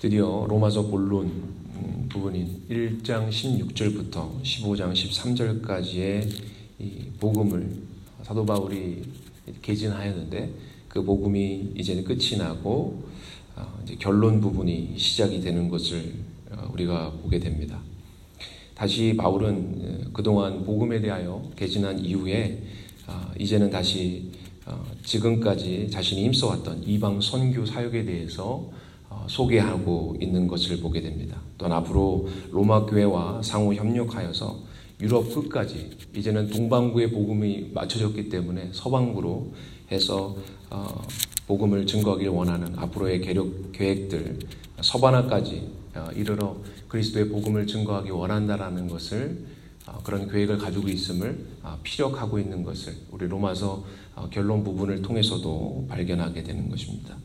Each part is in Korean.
드디어 로마서 본론 음, 부분인 1장 16절부터 15장 13절까지의 복음을 사도 바울이 개진하였는데 그 복음이 이제는 끝이 나고 어, 이제 결론 부분이 시작이 되는 것을 어, 우리가 보게 됩니다. 다시 바울은 어, 그동안 복음에 대하여 개진한 이후에 이제는 다시 지금까지 자신이 힘써왔던 이방 선교 사역에 대해서 소개하고 있는 것을 보게 됩니다. 또한 앞으로 로마 교회와 상호 협력하여서 유럽 끝까지 이제는 동방구의 복음이 맞춰졌기 때문에 서방구로 해서 어, 복음을 증거하길 원하는 앞으로의 계력, 계획들 서바나까지 어, 이르러 그리스도의 복음을 증거하기 원한다라는 것을 어, 그런 계획을 가지고 있음을 피력하고 있는 것을 우리 로마서 결론 부분을 통해서도 발견하게 되는 것입니다.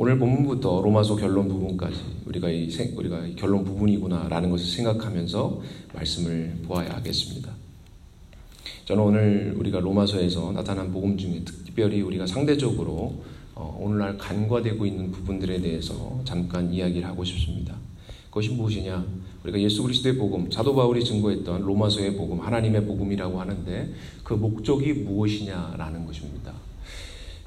오늘 본문부터 로마서 결론 부분까지 우리가 이 우리가 이 결론 부분이구나라는 것을 생각하면서 말씀을 보아야 하겠습니다. 저는 오늘 우리가 로마서에서 나타난 복음 중에 특별히 우리가 상대적으로 어, 오늘날 간과되고 있는 부분들에 대해서 잠깐 이야기를 하고 싶습니다. 그것이 무엇이냐? 우리가 예수 그리스도의 복음, 사도 바울이 증거했던 로마서의 복음, 하나님의 복음이라고 하는데 그 목적이 무엇이냐라는 것입니다.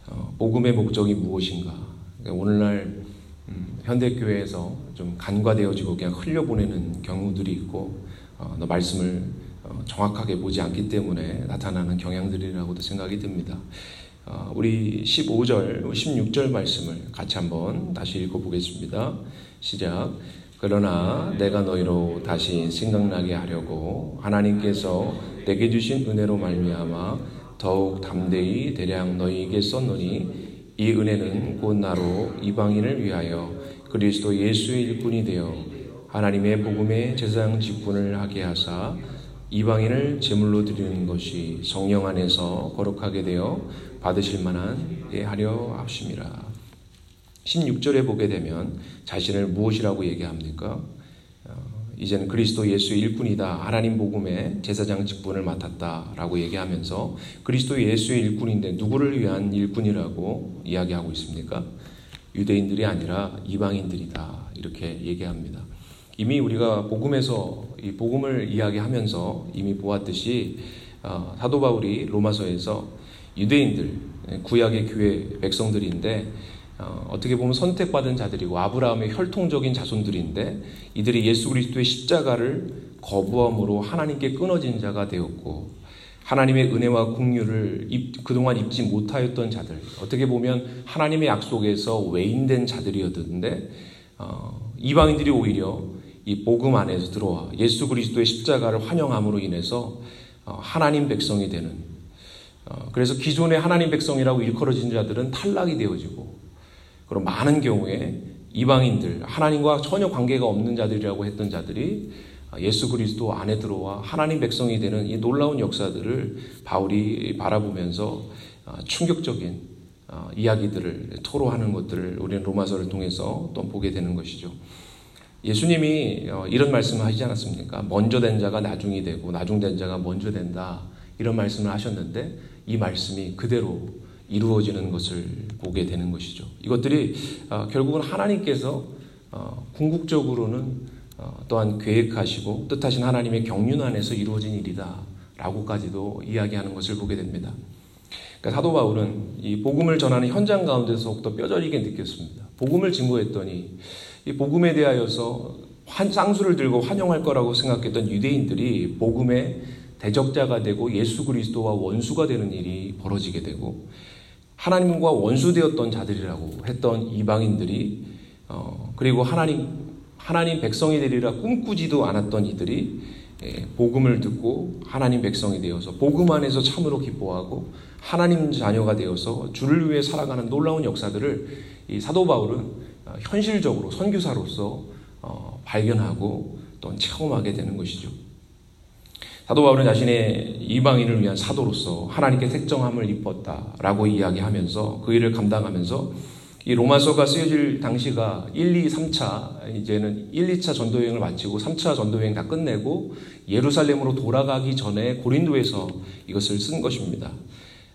어, 복음의 목적이 무엇인가? 그러니까 오늘날 음, 현대교회에서 좀 간과되어지고 그냥 흘려보내는 경우들이 있고 어, 너 말씀을 어, 정확하게 보지 않기 때문에 나타나는 경향들이라고도 생각이 듭니다. 어, 우리 15절, 16절 말씀을 같이 한번 다시 읽어보겠습니다. 시작. 그러나 내가 너희로 다시 생각나게 하려고 하나님께서 내게 주신 은혜로 말미암아 더욱 담대히 대량 너희에게 썼노니 이 은혜는 곧 나로 이방인을 위하여 그리스도 예수의 일꾼이 되어 하나님의 복음의 제사장 직분을 하게 하사 이방인을 제물로 드리는 것이 성령 안에서 거룩하게 되어 받으실 만한 예 하려 합심이라. 16절에 보게 되면 자신을 무엇이라고 얘기합니까? 이제는 그리스도 예수의 일꾼이다. 하나님 복음의 제사장 직분을 맡았다라고 얘기하면서 그리스도 예수의 일꾼인데 누구를 위한 일꾼이라고 이야기하고 있습니까? 유대인들이 아니라 이방인들이다. 이렇게 얘기합니다. 이미 우리가 복음에서 이 복음을 이야기하면서 이미 보았듯이 어, 사도 바울이 로마서에서 유대인들 구약의 교회 백성들인데 어, 떻게 보면 선택받은 자들이고 아브라함의 혈통적인 자손들인데 이들이 예수 그리스도의 십자가를 거부함으로 하나님께 끊어진 자가 되었고 하나님의 은혜와 입, 그동안 입지 못하였던 자들 어떻게 보면 하나님의 약속에서 외인된 자들이었는데 어, 이방인들이 오히려 이 복음 안에서 들어와 예수 그리스도의 십자가를 환영함으로 인해서 어, 하나님 백성이 되는 어, 그래서 기존의 하나님 백성이라고 일컬어진 자들은 탈락이 되어지고 그리고 많은 경우에 이방인들, 하나님과 전혀 관계가 없는 자들이라고 했던 자들이 예수 그리스도 안에 들어와 하나님 백성이 되는 이 놀라운 역사들을 바울이 바라보면서 어, 충격적인 어, 이야기들을 토로하는 것들을 우리는 로마서를 통해서 또 보게 되는 것이죠. 예수님이 어, 이런 말씀을 하시지 않았습니까? 먼저 된 자가 나중이 되고 나중 된 자가 먼저 된다. 이런 말씀을 하셨는데 이 말씀이 그대로 이루어지는 것을 보게 되는 것이죠. 이것들이 어, 결국은 하나님께서 어, 궁극적으로는 어, 또한 계획하시고 뜻하신 하나님의 경륜 안에서 이루어진 일이다. 라고까지도 이야기하는 것을 보게 됩니다. 그러니까 사도 바울은 이 복음을 전하는 현장 가운데서 더욱더 뼈저리게 느꼈습니다. 복음을 증거했더니 이 복음에 대하여서 쌍수를 들고 환영할 거라고 생각했던 유대인들이 복음의 대적자가 되고 예수 그리스도와 원수가 되는 일이 벌어지게 되고 하나님과 원수되었던 자들이라고 했던 이방인들이 어, 그리고 하나님 하나님 백성이 되리라 꿈꾸지도 않았던 이들이 예, 복음을 듣고 하나님 백성이 되어서 복음 안에서 참으로 기뻐하고 하나님 자녀가 되어서 주를 위해 살아가는 놀라운 역사들을 이 사도 바울은 어, 현실적으로 선교사로서 어, 발견하고 또 체험하게 되는 것이죠. 사도 바울은 자신의 이방인을 위한 사도로서 하나님께 택정함을 입었다라고 이야기하면서 그 일을 감당하면서 이 로마서가 쓰여질 당시가 1, 2, 3차 이제는 1, 2차 전도 여행을 마치고 3차 전도 여행 다 끝내고 예루살렘으로 돌아가기 전에 고린도에서 이것을 쓴 것입니다.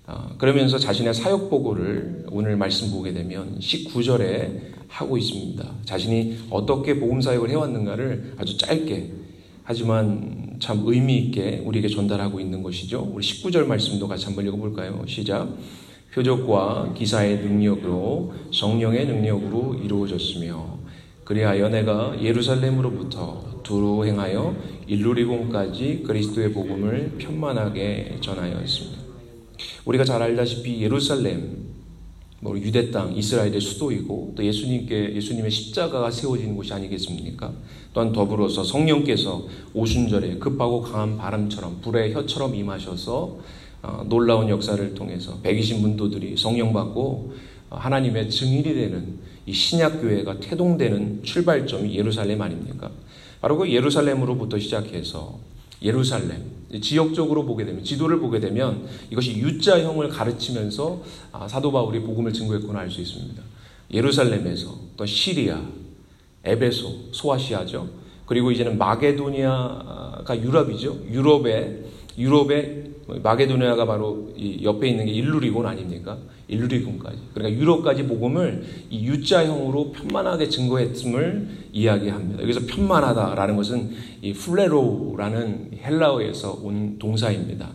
어, 그러면서 자신의 사역 보고를 오늘 말씀 보게 되면 19절에 하고 있습니다. 자신이 어떻게 복음 사역을 해왔는가를 아주 짧게 하지만 참 의미 있게 우리에게 전달하고 있는 것이죠. 우리 19절 말씀도 같이 한번 읽어볼까요? 시작. 표적과 기사의 능력으로 성령의 능력으로 이루어졌으며 그리하여 내가 예루살렘으로부터 두루 행하여 일루리공까지 그리스도의 복음을 편만하게 전하였습니다. 우리가 잘 알다시피 예루살렘 뭐 유대 땅 이스라엘의 수도이고 또 예수님께 예수님의 십자가가 세워진 곳이 아니겠습니까? 또한 더불어서 성령께서 오순절에 급하고 강한 바람처럼 불의 혀처럼 임하셔서 어, 놀라운 역사를 통해서 120 문도들이 성령 받고 어, 하나님의 증인이 되는 이 신약 교회가 태동되는 출발점이 예루살렘 아닙니까? 바로 그 예루살렘으로부터 시작해서 예루살렘 지역적으로 보게 되면 지도를 보게 되면 이것이 U자형을 가르치면서 아, 사도 바울이 복음을 증거했구나 알 수 있습니다. 예루살렘에서 또 시리아, 에베소, 소아시아죠. 그리고 이제는 마게도니아가 유럽이죠. 유럽에 유럽에 마게도니아가 바로 옆에 있는 게 일루리곤 아닙니까? 일루리곤까지. 그러니까 유럽까지 복음을 이 U자형으로 편만하게 증거했음을 이야기합니다. 여기서 편만하다라는 것은 이 πληρόω라는 헬라어에서 온 동사입니다.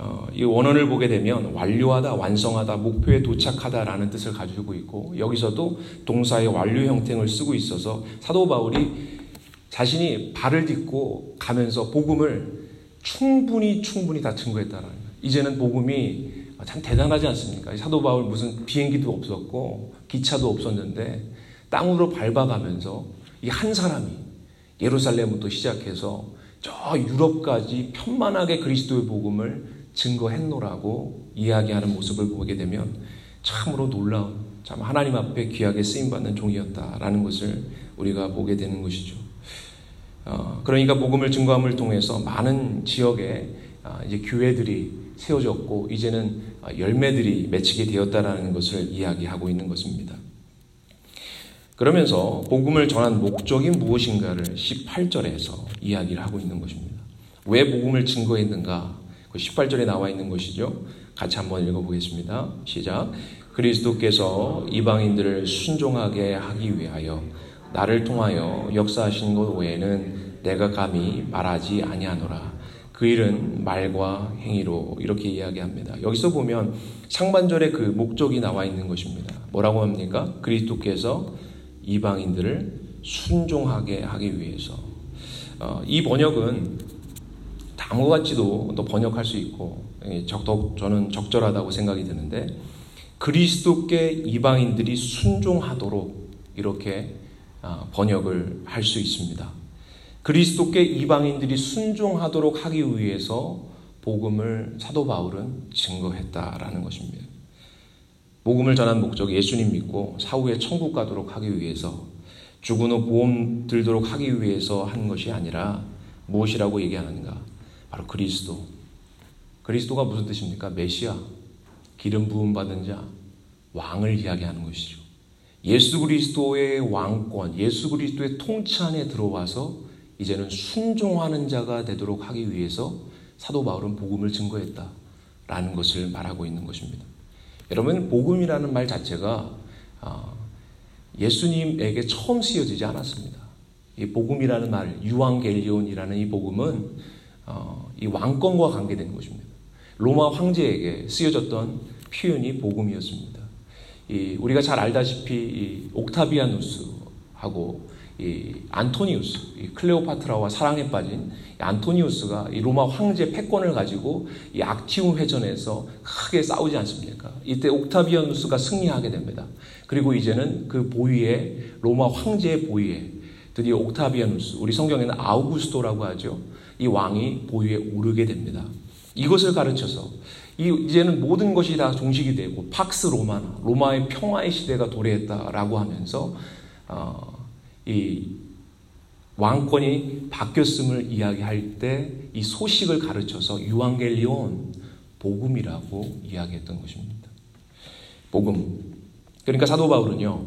어, 이 원어를 보게 되면 완료하다, 완성하다, 목표에 도착하다라는 뜻을 가지고 있고 여기서도 동사의 완료 형태를 쓰고 있어서 사도 바울이 자신이 발을 딛고 가면서 복음을 충분히 충분히 다 증거했다라는 거예요. 이제는 복음이 참 대단하지 않습니까? 사도 바울 무슨 비행기도 없었고 기차도 없었는데 땅으로 밟아가면서 이 한 사람이 예루살렘부터 시작해서 저 유럽까지 편만하게 그리스도의 복음을 증거했노라고 이야기하는 모습을 보게 되면 참으로 놀라운 참 하나님 앞에 귀하게 쓰임 받는 종이었다라는 것을 우리가 보게 되는 것이죠. 어, 그러니까 복음을 증거함을 통해서 많은 지역에 어, 이제 교회들이 세워졌고 이제는 열매들이 맺히게 되었다라는 것을 이야기하고 있는 것입니다. 그러면서 복음을 전한 목적이 무엇인가를 18절에서 이야기를 하고 있는 것입니다. 왜 복음을 증거했는가? 18절에 그 나와 있는 것이죠. 같이 한번 읽어보겠습니다. 시작. 그리스도께서 이방인들을 순종하게 하기 위하여 나를 통하여 역사하신 것 외에는 내가 감히 말하지 아니하노라. 그 일은 말과 행위로 이렇게 이야기합니다. 여기서 보면 상반절에 그 목적이 나와 있는 것입니다. 뭐라고 합니까? 그리스도께서 이방인들을 순종하게 하기 위해서. 어, 이 번역은 다음과 같이도 또 번역할 수 있고 적덕 저는 적절하다고 생각이 드는데 그리스도께 이방인들이 순종하도록 이렇게 어, 번역을 할 수 있습니다. 그리스도께 이방인들이 순종하도록 하기 위해서 복음을 사도 바울은 증거했다라는 것입니다. 복음을 전한 목적 예수님 믿고 사후에 천국 가도록 하기 위해서 죽은 후 보험 들도록 하기 위해서 한 것이 아니라 무엇이라고 얘기하는가? 바로 그리스도. 그리스도가 무슨 뜻입니까? 메시아, 기름 부음 받은 자, 왕을 이야기하는 것이죠. 예수 그리스도의 왕권, 예수 그리스도의 통치 안에 들어와서 이제는 순종하는 자가 되도록 하기 위해서 사도 바울은 복음을 증거했다 라는 것을 말하고 있는 것입니다. 여러분 복음이라는 말 자체가 아, 예수님에게 처음 쓰여지지 않았습니다. 이 복음이라는 말, 유앙겔리온이라는 이 복음은 어, 이 왕권과 관계된 것입니다. 로마 황제에게 쓰여졌던 표현이 복음이었습니다. 우리가 잘 알다시피 옥타비아누스하고 이 안토니우스, 이 클레오파트라와 사랑에 빠진 안토니우스가 이 로마 황제 패권을 가지고 이 악티움 회전에서 크게 싸우지 않습니까? 이때 옥타비아누스가 승리하게 됩니다. 그리고 이제는 그 보위에 로마 황제의 보위에 드디어 옥타비아누스, 우리 성경에는 아우구스토라고 하죠. 이 왕이 보위에 오르게 됩니다. 이것을 가르쳐서 이제는 모든 것이 다 종식이 되고 팍스 로마나 로마의 평화의 시대가 도래했다라고 하면서 어, 이 왕권이 바뀌었음을 이야기할 때 이 소식을 가르쳐서 유앙겔리온 복음이라고 이야기했던 것입니다. 복음. 그러니까 사도 바울은요.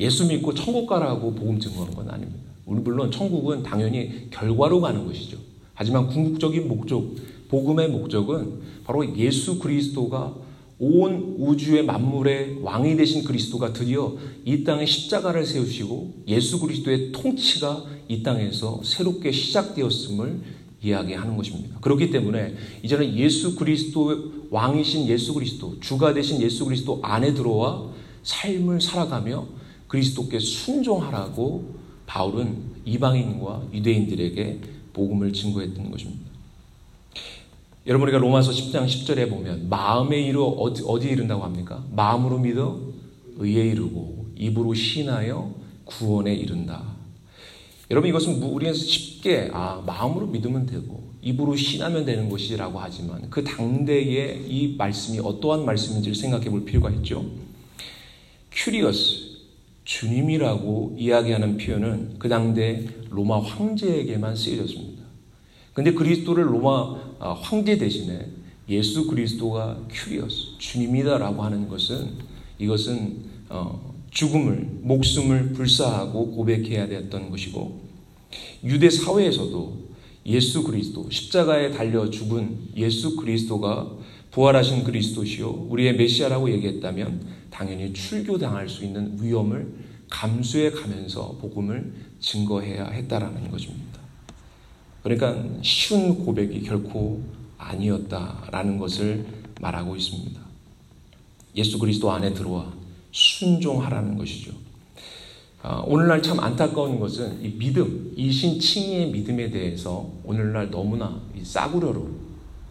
예수 믿고 천국 가라고 복음 증거한 건 아닙니다. 물론 천국은 당연히 결과로 가는 것이죠. 하지만 궁극적인 목적, 복음의 목적은 바로 예수 그리스도가 온 우주의 만물의 왕이 되신 그리스도가 드디어 이 땅에 십자가를 세우시고 예수 그리스도의 통치가 이 땅에서 새롭게 시작되었음을 이야기하는 것입니다. 그렇기 때문에 이제는 예수 그리스도 왕이신 예수 그리스도 주가 되신 예수 그리스도 안에 들어와 삶을 살아가며 그리스도께 순종하라고 바울은 이방인과 유대인들에게 복음을 증거했던 것입니다. 여러분 우리가 로마서 10장 10절에 보면 마음에 이르 어디, 어디에 이른다고 합니까? 마음으로 믿어 의에 이르고 입으로 신하여 구원에 이른다. 여러분 이것은 우리는 쉽게 아 마음으로 믿으면 되고 입으로 시인하면 되는 것이라고 하지만 그 당대의 이 말씀이 어떠한 말씀인지를 생각해 볼 필요가 있죠. Κύριος 주님이라고 이야기하는 표현은 그 당대 로마 황제에게만 쓰여졌습니다. 근데 그리스도를 로마 아, 황제 대신에 예수 그리스도가 Κύριος 주님이다라고 하는 것은 이것은 어, 죽음을 목숨을 불사하고 고백해야 되었던 것이고 유대 사회에서도 예수 그리스도 십자가에 달려 죽은 예수 그리스도가 부활하신 그리스도시요 우리의 메시아라고 얘기했다면 당연히 출교당할 수 있는 위험을 감수해 가면서 복음을 증거해야 했다라는 것입니다. 그러니까 쉬운 고백이 결코 아니었다라는 것을 말하고 있습니다. 예수 그리스도 안에 들어와 순종하라는 것이죠. 아, 오늘날 참 안타까운 것은 이 믿음, 이신칭의의 믿음에 대해서 오늘날 너무나 싸구려로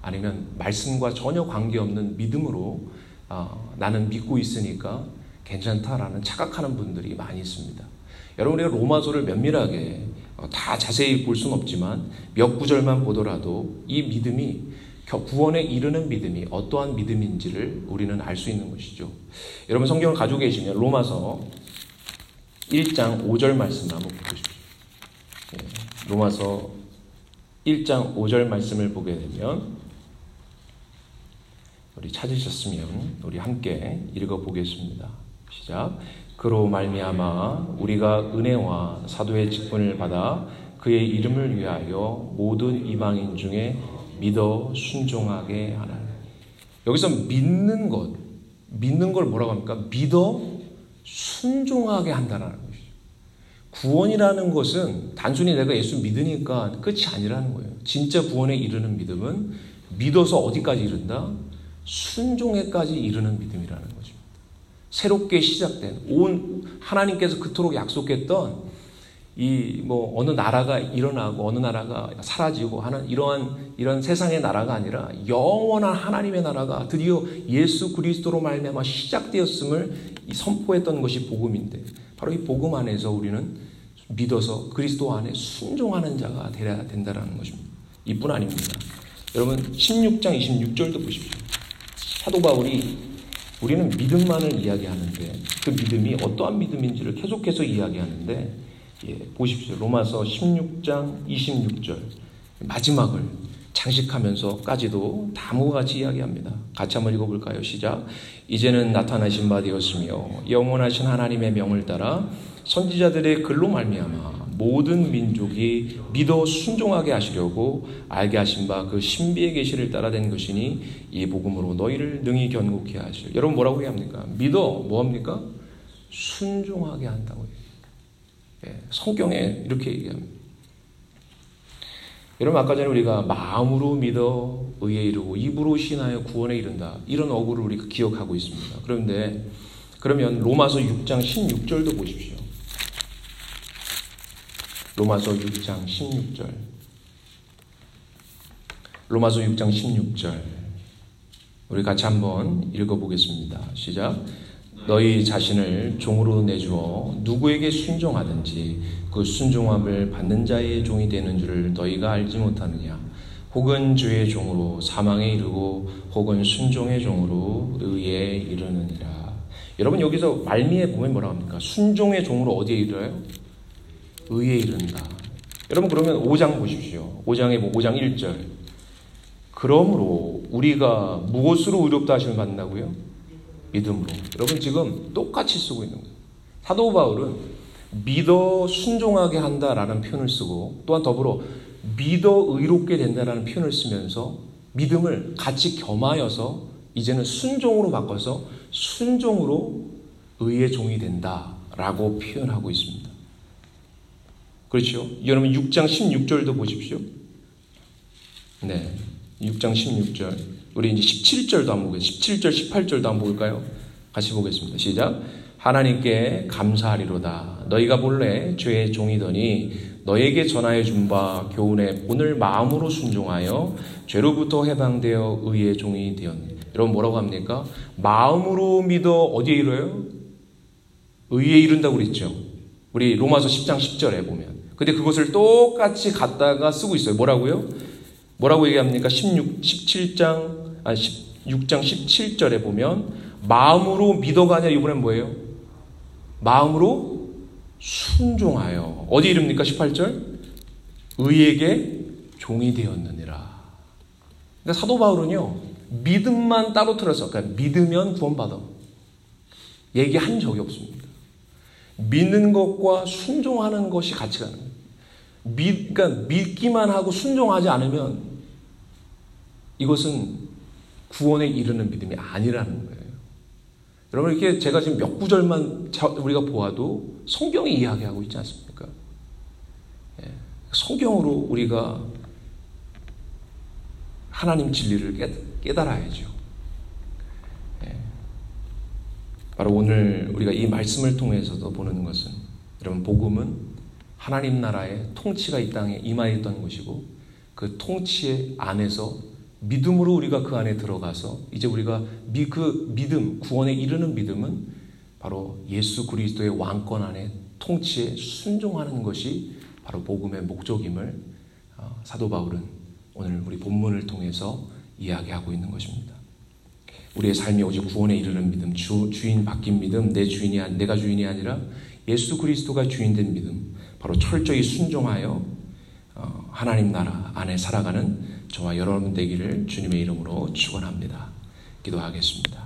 아니면 말씀과 전혀 관계없는 믿음으로 아, 나는 믿고 있으니까 괜찮다라는 착각하는 분들이 많이 있습니다. 여러분 우리가 로마서를 면밀하게 어, 다 자세히 볼 수는 없지만 몇 구절만 보더라도 이 믿음이 구원에 이르는 믿음이 어떠한 믿음인지를 우리는 알 수 있는 것이죠. 여러분 성경을 가지고 계시면 로마서 1장 5절 말씀을 한번 보십시오. 예, 로마서 1장 5절 말씀을 보게 되면 우리 찾으셨으면 우리 함께 읽어 보겠습니다. 시작. 그로 말미암아 우리가 은혜와 사도의 직분을 받아 그의 이름을 위하여 모든 이방인 중에 믿어 순종하게 하나니. 여기서 믿는 것, 믿는 걸 뭐라고 합니까? 믿어 순종하게 한다는 것이죠. 구원이라는 것은 단순히 내가 예수 믿으니까 끝이 아니라는 거예요. 진짜 구원에 이르는 믿음은 믿어서 어디까지 이른다? 순종에까지 이르는 믿음이라는 거죠. 새롭게 시작된 온 하나님께서 그토록 약속했던 이 뭐 어느 나라가 일어나고 어느 나라가 사라지고 하는 이러한 이런 세상의 나라가 아니라 영원한 하나님의 나라가 드디어 예수 그리스도로 말미암아 시작되었음을 선포했던 것이 복음인데 바로 이 복음 안에서 우리는 믿어서 그리스도 안에 순종하는 자가 되어야 된다는 것입니다. 이뿐 아닙니다. 여러분 16장 26절도 보십시오. 사도 바울이 우리는 믿음만을 이야기하는데 그 믿음이 어떠한 믿음인지를 계속해서 이야기하는데 예, 보십시오. 로마서 16장 26절 마지막을 장식하면서까지도 다음과 같이 이야기합니다. 같이 한번 읽어볼까요? 시작. 이제는 나타나신 바 되었으며 영원하신 하나님의 명을 따라 선지자들의 글로 말미암아 모든 민족이 믿어 순종하게 하시려고 알게 하신 바 그 신비의 계시를 따라 된 것이니 이 복음으로 너희를 능히 견고케 하실. 여러분 뭐라고 얘기합니까? 믿어 뭐 합니까? 순종하게 한다고 얘기해요. 예, 성경에 이렇게 얘기합니다. 여러분 아까 전에 우리가 마음으로 믿어 의에 이르고 입으로 신하여 구원에 이른다. 이런 어구를 우리가 기억하고 있습니다. 그런데 그러면 로마서 6장 16절도 보십시오. 로마서 6장 16절. 로마서 6장 16절. 우리 같이 한번 읽어보겠습니다. 시작. 너희 자신을 종으로 내주어 누구에게 순종하든지 그 순종함을 받는 자의 종이 되는 줄을 너희가 알지 못하느냐. 혹은 주의 종으로 사망에 이르고 혹은 순종의 종으로 의에 이르느니라. 여러분 여기서 말미에 보면 뭐라 합니까? 순종의 종으로 어디에 이르요? 의에 이른다. 여러분 그러면 5장 보십시오. 5장에 5장 1절. 그러므로 우리가 무엇으로 의롭다 하심을 받는다고요? 믿음으로. 여러분 지금 똑같이 쓰고 있는 거예요. 사도 바울은 믿어 순종하게 한다라는 표현을 쓰고 또한 더불어 믿어 의롭게 된다라는 표현을 쓰면서 믿음을 같이 겸하여서 이제는 순종으로 바꿔서 순종으로 의의 종이 된다라고 표현하고 있습니다. 그렇죠? 여러분 6장 16절도 보십시오. 네. 6장 16절. 우리 이제 17절도 한번 보겠습니다. 17절, 18절도 한번 볼까요? 같이 보겠습니다. 시작. 하나님께 감사하리로다. 너희가 본래 죄의 종이더니 너에게 전하여 준 바 교훈에 오늘 마음으로 순종하여 죄로부터 해방되어 의의 종이 되었니. 여러분 뭐라고 합니까? 마음으로 믿어 어디에 이르요? 의에 이른다고 그랬죠. 우리 로마서 10장 10절에 보면. 근데 그것을 똑같이 갖다가 쓰고 있어요. 뭐라고요? 뭐라고 얘기합니까? 16, 17장, 아, 16장 17절에 보면, 마음으로 믿어가 아니라 이번엔 뭐예요? 마음으로 순종하여. 어디 이릅니까? 18절? 의에게 종이 되었느니라. 그러니까 사도 바울은요, 믿음만 따로 틀어서, 그러니까 믿으면 구원받아. 얘기한 적이 없습니다. 믿는 것과 순종하는 것이 같이 가는 거예요. 믿, 그러니까 믿기만 하고 순종하지 않으면 이것은 구원에 이르는 믿음이 아니라는 거예요. 여러분 이렇게 제가 지금 몇 구절만 우리가 보아도 성경이 이야기하고 있지 않습니까? 예. 성경으로 우리가 하나님 진리를 깨달아야죠. 예. 바로 오늘 우리가 이 말씀을 통해서도 보는 것은 여러분 복음은 하나님 나라의 통치가 이 땅에 임하였던 것이고 그 통치 안에서 믿음으로 우리가 그 안에 들어가서 이제 우리가 미, 그 믿음, 구원에 이르는 믿음은 바로 예수 그리스도의 왕권 안에 통치에 순종하는 것이 바로 복음의 목적임을 어, 사도 바울은 오늘 우리 본문을 통해서 이야기하고 있는 것입니다. 우리의 삶이 오직 구원에 이르는 믿음, 주, 주인 바뀐 믿음, 내 주인이 내가 주인이 아니라 예수 그리스도가 주인된 믿음, 바로 철저히 순종하여 어, 하나님 나라 안에 살아가는 저와 여러분 되기를 주님의 이름으로 축원합니다. 기도하겠습니다.